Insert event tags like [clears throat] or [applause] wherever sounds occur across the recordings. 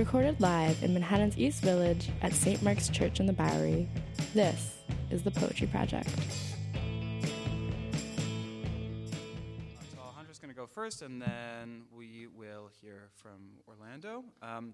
Recorded live in Manhattan's East Village at St. Mark's Church in the Bowery, this is the Poetry Project. So Alejandro's going to go first, and then we will hear from Orlando. Um,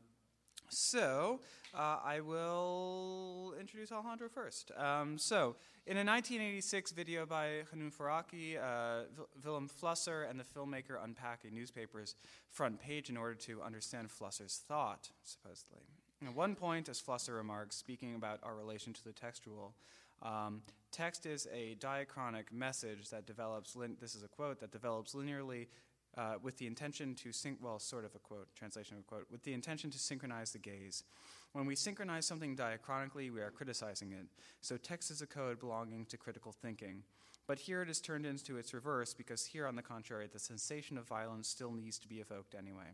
so uh, I will introduce Alejandro first. Um, so in a 1986 video by Harun Farocki, uh, Vilém Flusser and the filmmaker unpack a newspaper's front page in order to understand Flusser's thought, supposedly. At one point, as Flusser remarks, speaking about our relation to the textual, um, text is a diachronic message that develops, lin- this is a quote, that develops linearly uh, with the intention to sync, well, sort of a quote, translation of a quote, with the intention to synchronize the gaze. When we synchronize something diachronically, we are criticizing it. So text is a code belonging to critical thinking. But here it is turned into its reverse because here, on the contrary, the sensation of violence still needs to be evoked anyway.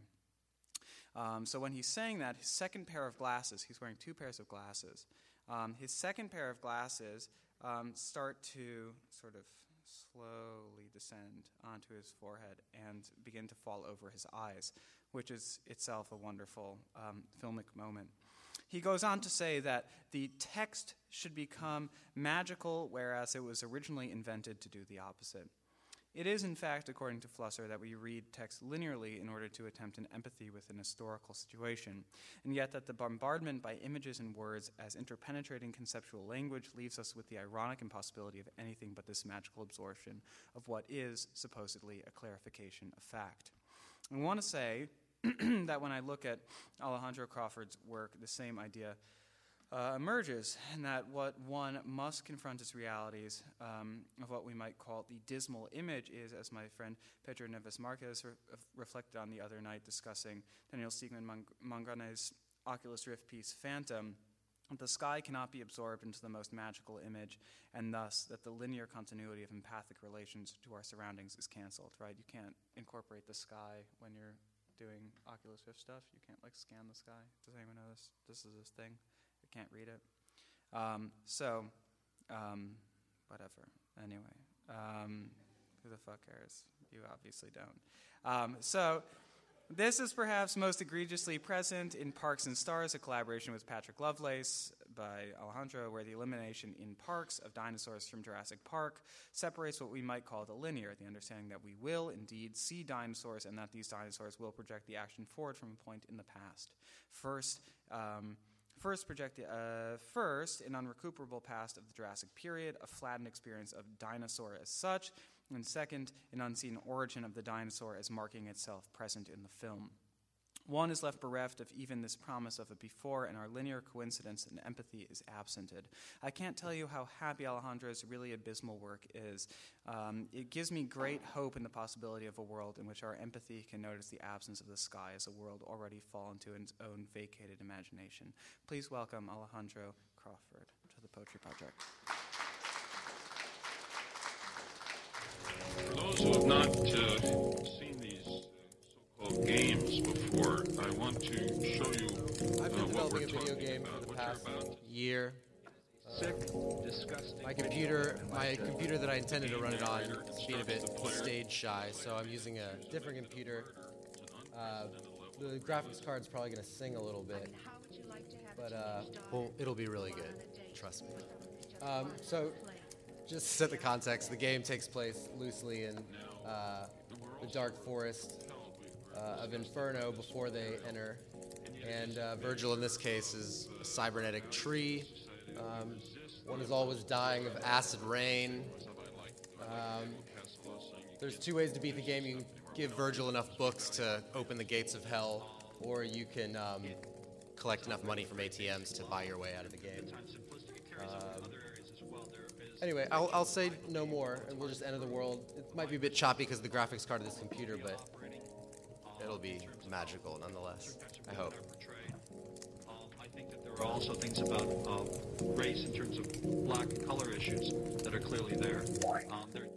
Um, so when he's saying that, his second pair of glasses, he's wearing two pairs of glasses, um, his second pair of glasses um, start to sort of slowly descend onto his forehead and begin to fall over his eyes, which is itself a wonderful um, filmic moment. He goes on to say that the text should become magical, whereas it was originally invented to do the opposite. It is, in fact, according to Flusser, that we read text linearly in order to attempt an empathy with an historical situation, and yet that the bombardment by images and words as interpenetrating conceptual language leaves us with the ironic impossibility of anything but this magical absorption of what is, supposedly, a clarification of fact. I want to say [clears throat] that when I look at Alejandro Crawford's work, the same idea uh, emerges, and that what one must confront as realities um, of what we might call the dismal image is, as my friend Pedro Neves Marques re- reflected on the other night discussing Daniel Steegmann Mangrané's Oculus Rift piece, Phantom. The sky cannot be absorbed into the most magical image, and thus that the linear continuity of empathic relations to our surroundings is canceled, right? You can't incorporate the sky when you're doing Oculus Rift stuff. You can't like scan the sky. Does anyone know this? This is this thing can't read it. Um, so, um, whatever. Anyway, um, who the fuck cares? You obviously don't. Um, so, this is perhaps most egregiously present in Parks and Stars, a collaboration with Patrick Lovelace by Alejandro, where the elimination in parks of dinosaurs from Jurassic Park separates what we might call the linear, the understanding that we will indeed see dinosaurs and that these dinosaurs will project the action forward from a point in the past. First, um, First, projected, uh, first, an unrecuperable past of the Jurassic period, a flattened experience of dinosaur as such, and second, an unseen origin of the dinosaur as marking itself present in the film. One is left bereft of even this promise of a before, and our linear coincidence and empathy is absented. I can't tell you how happy Alejandro's really abysmal work is. Um, it gives me great hope in the possibility of a world in which our empathy can notice the absence of the sky as a world already fallen to its own vacated imagination. Please welcome Alejandro Crawford to the Poetry Project. For those who have not uh, seen these so-called games before. Want to show you uh, I've been developing a video game for the past year. Sick, disgusting. My computer, my computer that I intended to run it on, being a bit stage shy, so I'm using a different computer. Uh, the graphics card's probably gonna sing a little bit, but uh, well, it'll be really good. Trust me. Um, so, just to set the context, the game takes place loosely in uh, the dark forest uh, of Inferno before they enter. And uh, Virgil, in this case, is a cybernetic tree. Um, one is always dying of acid rain. Um, there's two ways to beat the game. You can give Virgil enough books to open the gates of hell, or you can um, collect enough money from ATMs to buy your way out of the game. Um, anyway, I'll, I'll say no more, and we'll just enter the world. It might be a bit choppy because of the graphics card of this computer, but it'll be magical nonetheless. I hope. I think that there are also things about um, race in terms of black and color issues that are clearly there. Um, they're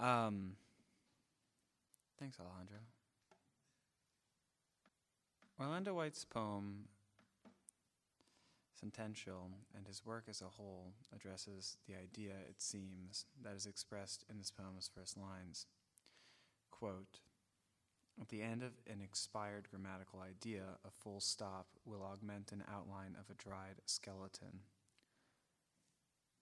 Um, thanks, Alejandro. Orlando White's poem Sentential and his work as a whole addresses the idea, it seems, that is expressed in this poem's first lines. Quote, at the end of an expired grammatical idea, a full stop will augment an outline of a dried skeleton.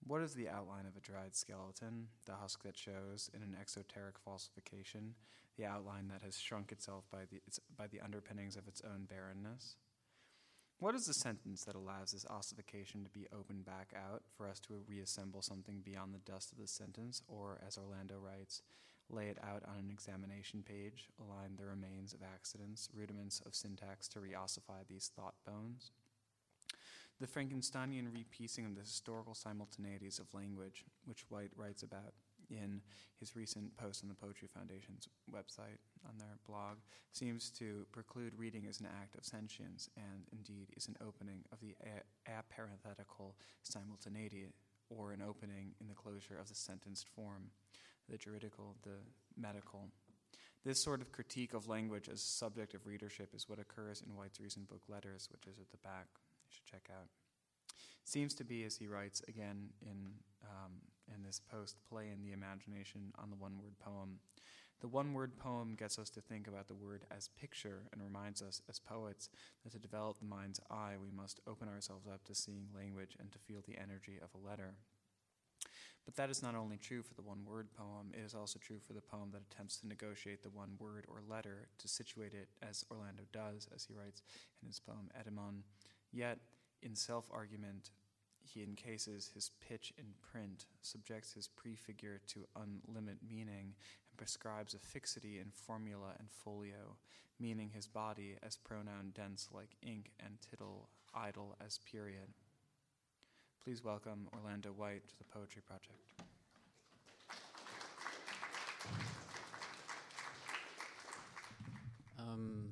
What is the outline of a dried skeleton? The husk that shows, in an exoteric falsification, the outline that has shrunk itself by the, its, by the underpinnings of its own barrenness? What is the sentence that allows this ossification to be opened back out for us to reassemble something beyond the dust of the sentence, or, as Orlando writes, lay it out on an examination page, align the remains of accidents, rudiments of syntax to reossify these thought bones? The Frankensteinian repiecing of the historical simultaneities of language, which White writes about in his recent post on the Poetry Foundation's website on their blog, seems to preclude reading as an act of sentience and indeed is an opening of the a- aparenthetical simultaneity or an opening in the closure of the sentenced form, the juridical, the medical. This sort of critique of language as subject of readership is what occurs in White's recent book LETTERRS, which is at the back. You should check out. Seems to be, as he writes again in um, in this post, play in the imagination on the one-word poem. The one-word poem gets us to think about the word as picture and reminds us, as poets, that to develop the mind's eye, we must open ourselves up to seeing language and to feel the energy of a letter. But that is not only true for the one word poem, it is also true for the poem that attempts to negotiate the one word or letter, to situate it, as Orlando does, as he writes in his poem Etymon. Yet, in self argument, he encases his pitch in print, subjects his prefigure to unlimited meaning, and prescribes a fixity in formula and folio, meaning his body as pronoun dense like ink and tittle idle as period. Please welcome Orlando White to the Poetry Project. Um,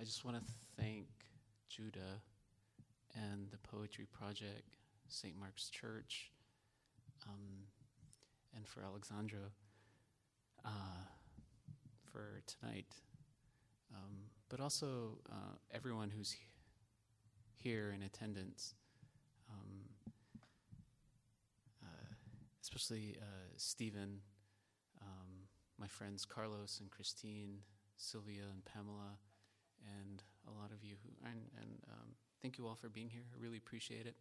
I just want to thank Judah and the Poetry Project, St. Mark's Church, um, and for Alexandra uh, for tonight. Um, but also uh, everyone who's he- here in attendance, um, uh, especially uh, Stephen, um, my friends Carlos and Christine, Sylvia and Pamela, and a lot of you who, and, and um, Thank you all for being here. I really appreciate it.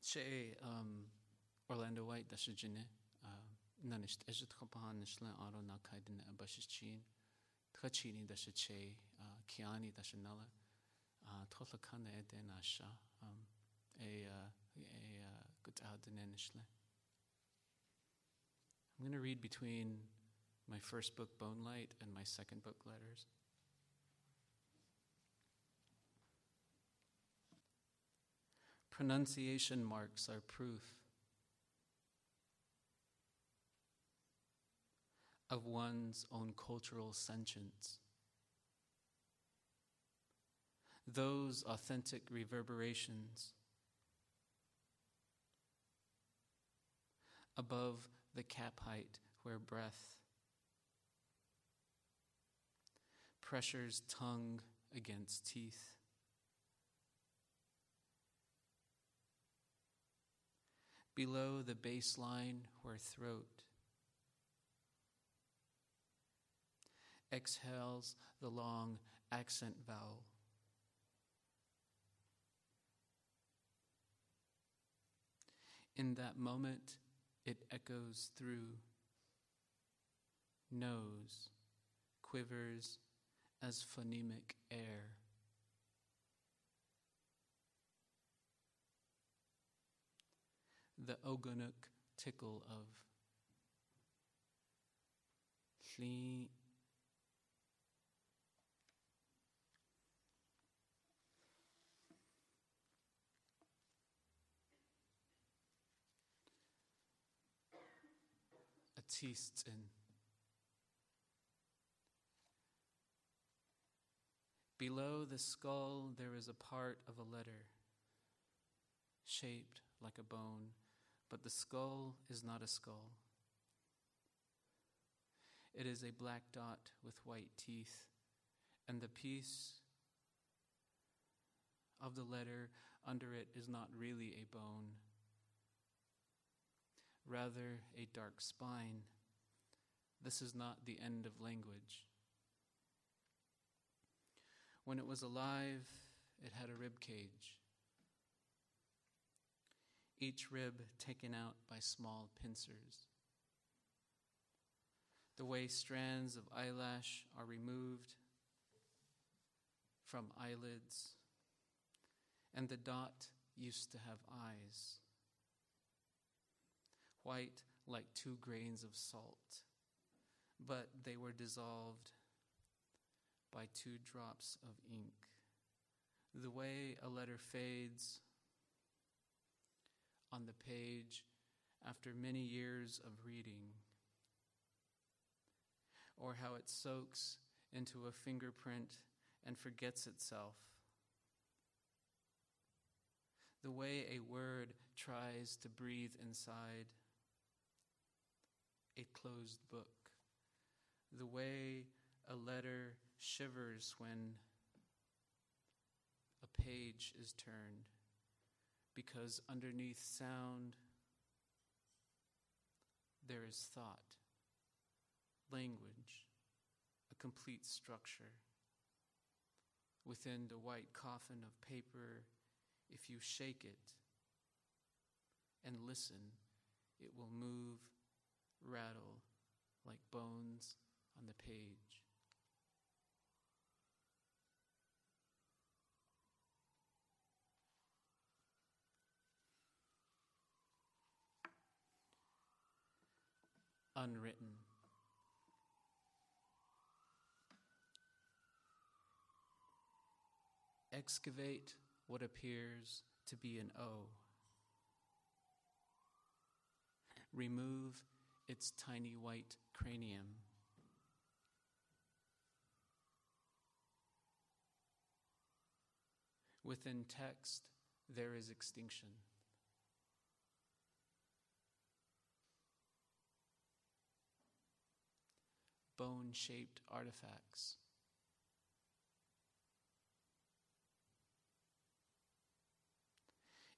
Che um, Orlando White da shijine na uh, nisht ejit khapahan nishla aro na kaidin abashichin tkhachini che uh, kiani da shinala uh, thola kana ede na sha. A a good nishla I'm going to read between my first book, Bone Light, and my second book, LETTERRS. Pronunciation marks are proof of one's own cultural sentience. Those authentic reverberations above the cap height where breath pressures tongue against teeth. Below the baseline where throat exhales the long accent vowel. In that moment, it echoes through, nose, quivers as phonemic air. The ogonek tickle of Shli a in Below the skull, there is a part of a letter. shaped like a bone, but the skull is not a skull. It is a black dot with white teeth, and the piece of the letter under it is not really a bone, rather, a dark spine. This is not the end of language. When it was alive, it had a rib cage, each rib taken out by small pincers. The way strands of eyelash are removed from eyelids, and the dot used to have eyes, white like two grains of salt, but they were dissolved by two drops of ink. The way a letter fades on the page after many years of reading, or how it soaks into a fingerprint and forgets itself. The way a word tries to breathe inside a closed book. The way a letter shivers when a page is turned because underneath sound there is thought, language, a complete structure. Within the white coffin of paper, if you shake it and listen, it will move, rattle like bones on the page. unwritten. Excavate what appears to be an O. Remove its tiny white cranium. Within text, there is extinction. bone shaped artifacts.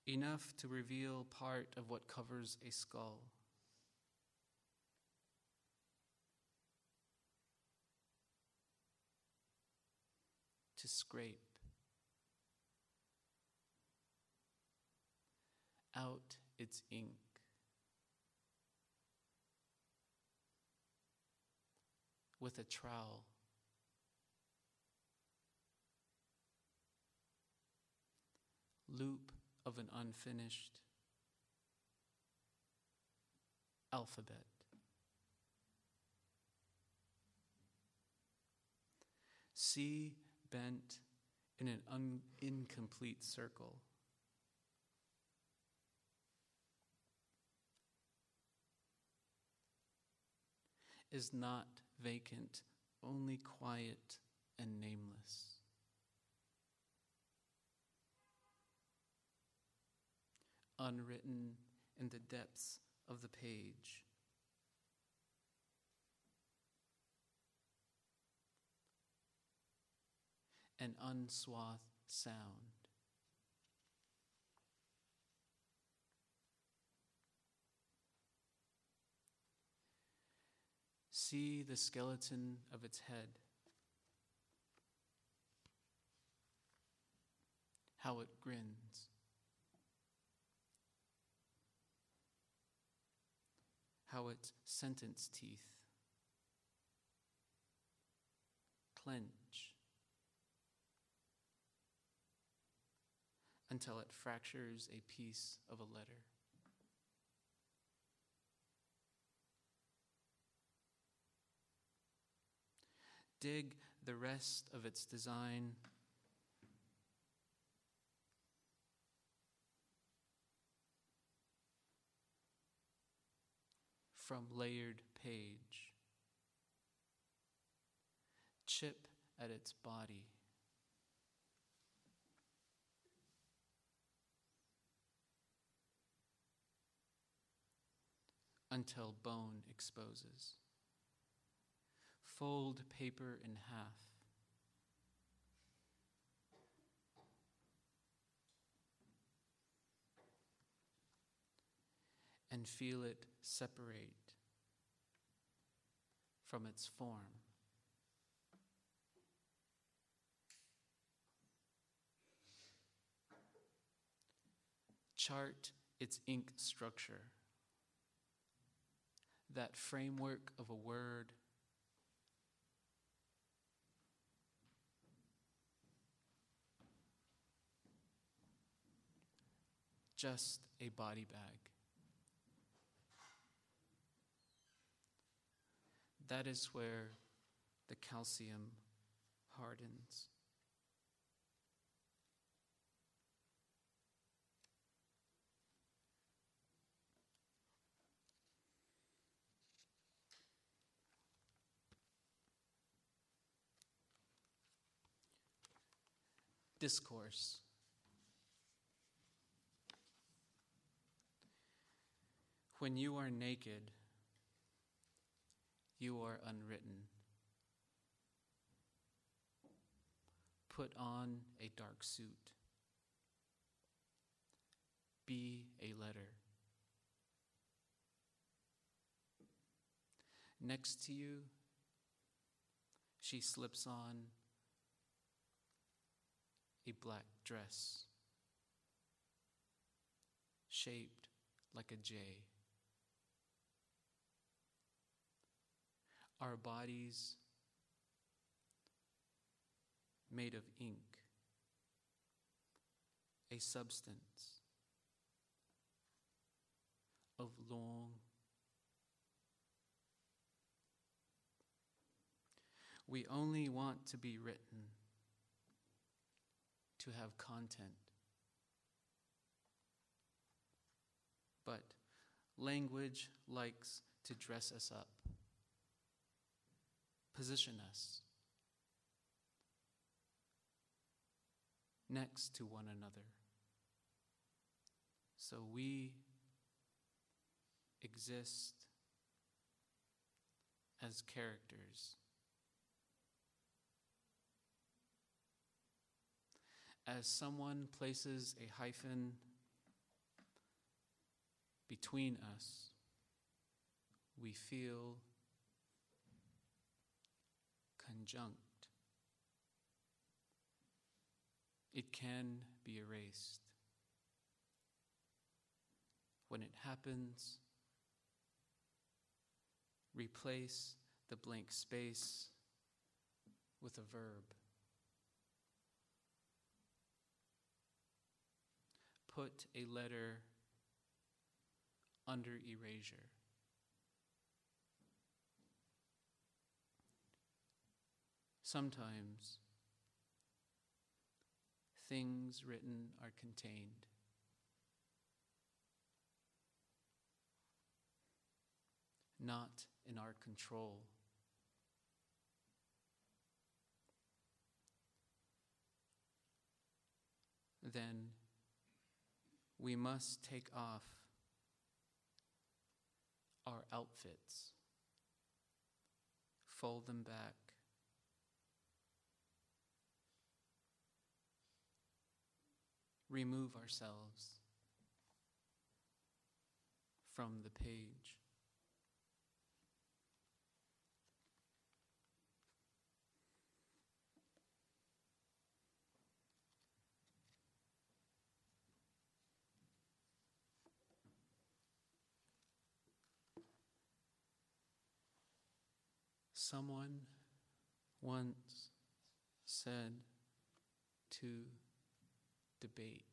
Enough to reveal part of what covers a skull. To scrape out its ink. with a trowel. Loop of an unfinished alphabet. C bent in an un- incomplete circle. Is not vacant, only quiet and nameless. Unwritten in the depths of the page. An unswathed sound. see the skeleton of its head, how it grins, how its sentence teeth clench until it fractures a piece of a letter. dig the rest of its design. From layered page, chip at its body. Until bone exposes. Fold paper in half. And feel it separate from its form. Chart its ink structure, that framework of a word. Just a body bag. That is where the calcium hardens. Discourse. When you are naked, you are unwritten. Put on a dark suit. Be a letter. Next to you, she slips on a black dress shaped like a J. Our bodies made of ink, a substance of long. We only want to be written to have content. But language likes to dress us up, position us next to one another. So we exist as characters. As someone places a hyphen between us, we feel conjunct. It can be erased. When it happens, replace the blank space with a verb. Put a letter under erasure. Sometimes things written are contained. Not in our control. Then we must take off our outfits, fold them back, remove ourselves from the page. Someone once said to debate.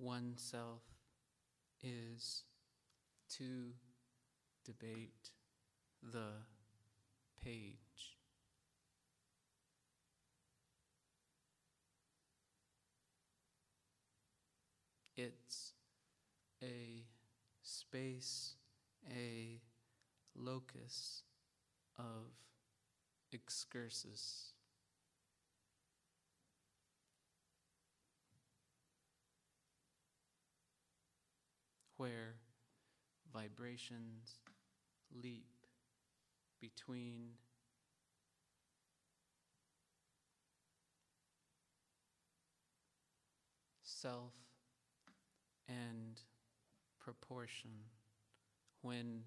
Oneself is to debate the page. It's a space, a locus of excursus. Where vibrations leap between self and proportion when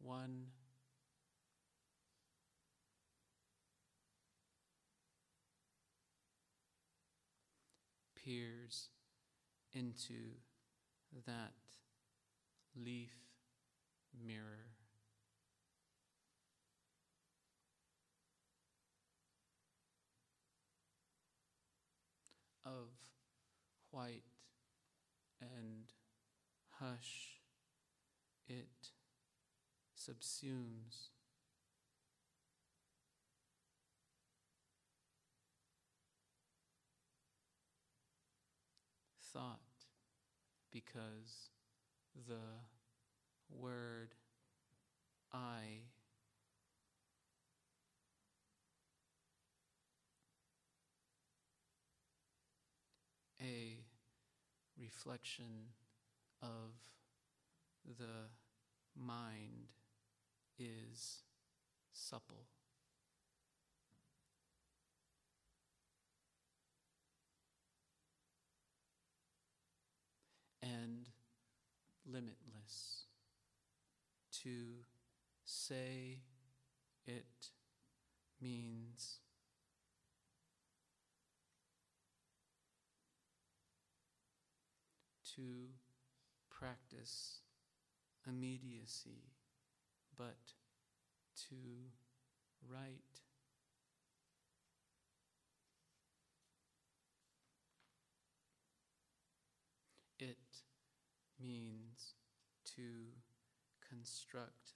one peers into that leaf mirror. Of white and hush, it subsumes. Thought because the word I a reflection of the mind is supple. And limitless. To say it means to practice immediacy, but to write it means to construct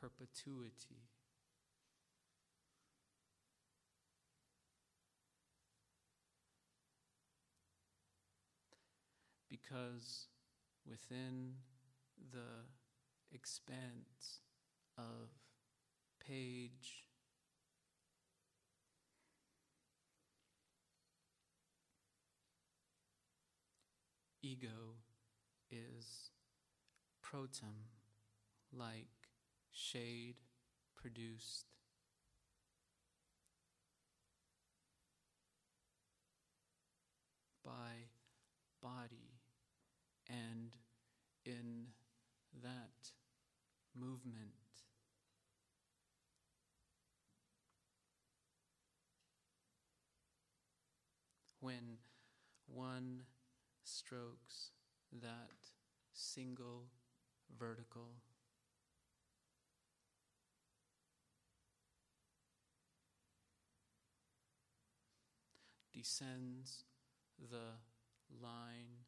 perpetuity. Because within the expanse of page ego is protum, like shade produced. By body, and in that movement, when one strokes that single vertical descends the line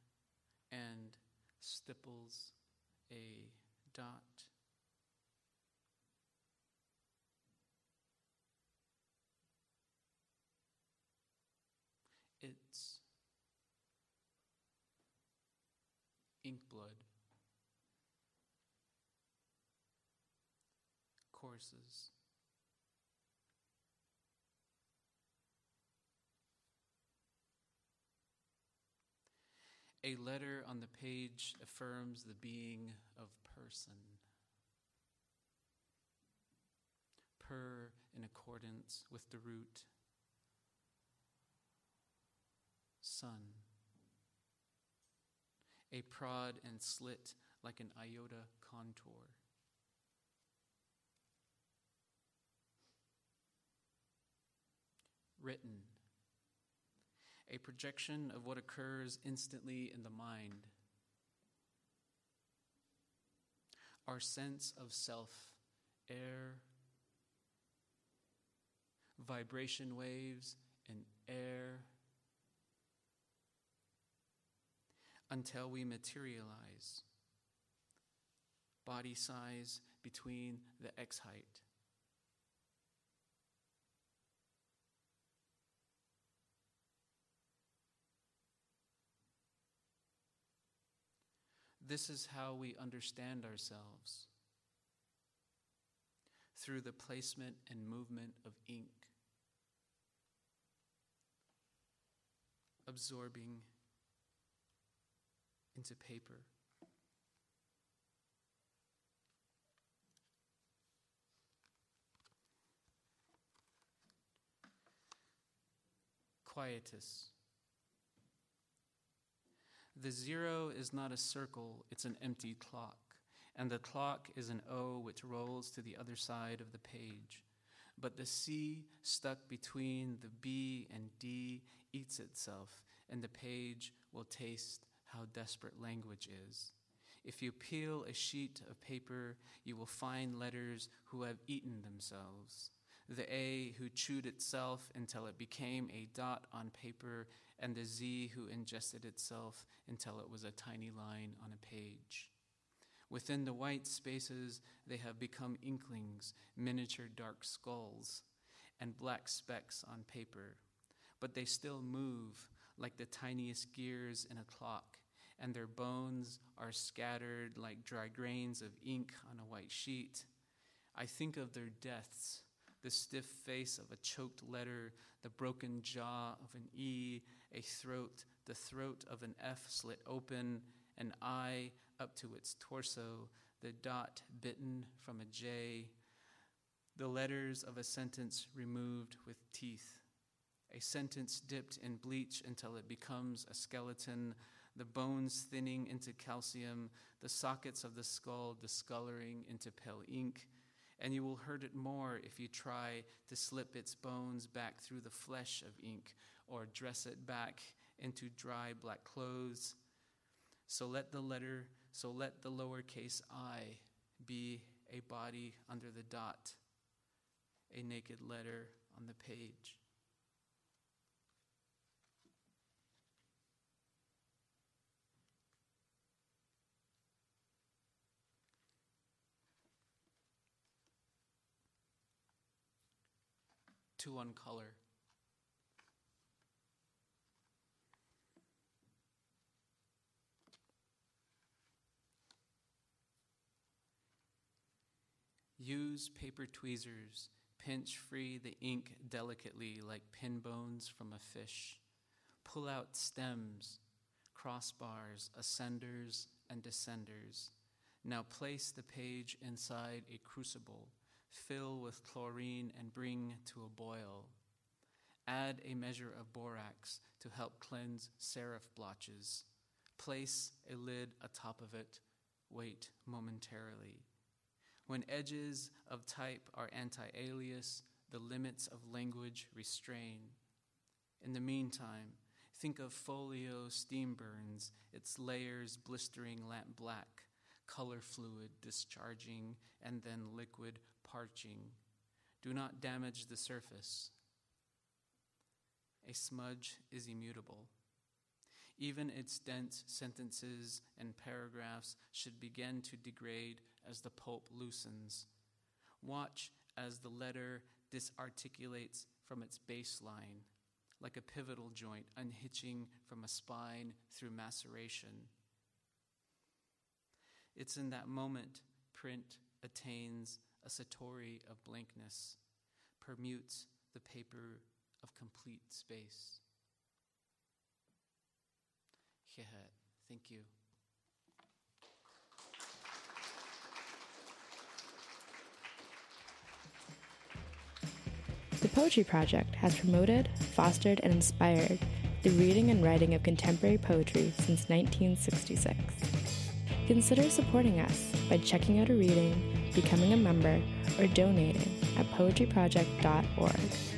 and stipples a dot. It's ink blood courses. A letter on the page affirms the being of person. Per in accordance with the root sun. A prod and slit like an iota contour. Written a projection of what occurs instantly in the mind. Our sense of self, air, vibration waves, and air, until we materialize. Body size between the X height. This is how we understand ourselves through the placement and movement of ink, absorbing into paper. Quietus. The zero is not a circle, it's an empty clock, and the clock is an O which rolls to the other side of the page. But the C stuck between the B and D eats itself, and the page will taste how desperate language is. If you peel a sheet of paper, you will find letters who have eaten themselves. The A who chewed itself until it became a dot on paper, and the Z who ingested itself until it was a tiny line on a page. Within the white spaces, they have become inklings, miniature dark skulls, and black specks on paper. But they still move like the tiniest gears in a clock, and their bones are scattered like dry grains of ink on a white sheet. I think of their deaths the stiff face of a choked letter, the broken jaw of an E, a throat, the throat of an F slit open, an I up to its torso, the dot bitten from a J, the letters of a sentence removed with teeth, a sentence dipped in bleach until it becomes a skeleton, the bones thinning into calcium, the sockets of the skull discoloring into pale ink. And you will hurt it more if you try to slip its bones back through the flesh of ink or dress it back into dry black clothes. So let the letter, so let the lowercase i be a body under the dot, a naked letter on the page. Two one color. Use paper tweezers. Pinch free the ink delicately like pin bones from a fish. Pull out stems, crossbars, ascenders, and descenders. Now place the page inside a crucible. Fill with chlorine and bring to a boil. Add a measure of borax to help cleanse serif blotches. Place a lid atop of it. Wait momentarily. When edges of type are anti alias, the limits of language restrain. In the meantime, think of folio steam burns, its layers blistering lamp black, color fluid discharging, and then liquid parching. Do not damage the surface. A smudge is immutable. Even its dense sentences and paragraphs should begin to degrade as the pulp loosens. Watch as the letter disarticulates from its baseline, like a pivotal joint unhitching from a spine through maceration. It's in that moment print attains a satori of blankness, permutes the paper of complete space. Thank you. The Poetry Project has promoted, fostered, and inspired the reading and writing of contemporary poetry since 1966. Consider supporting us by checking out a reading, becoming a member, or donating at poetryproject.org.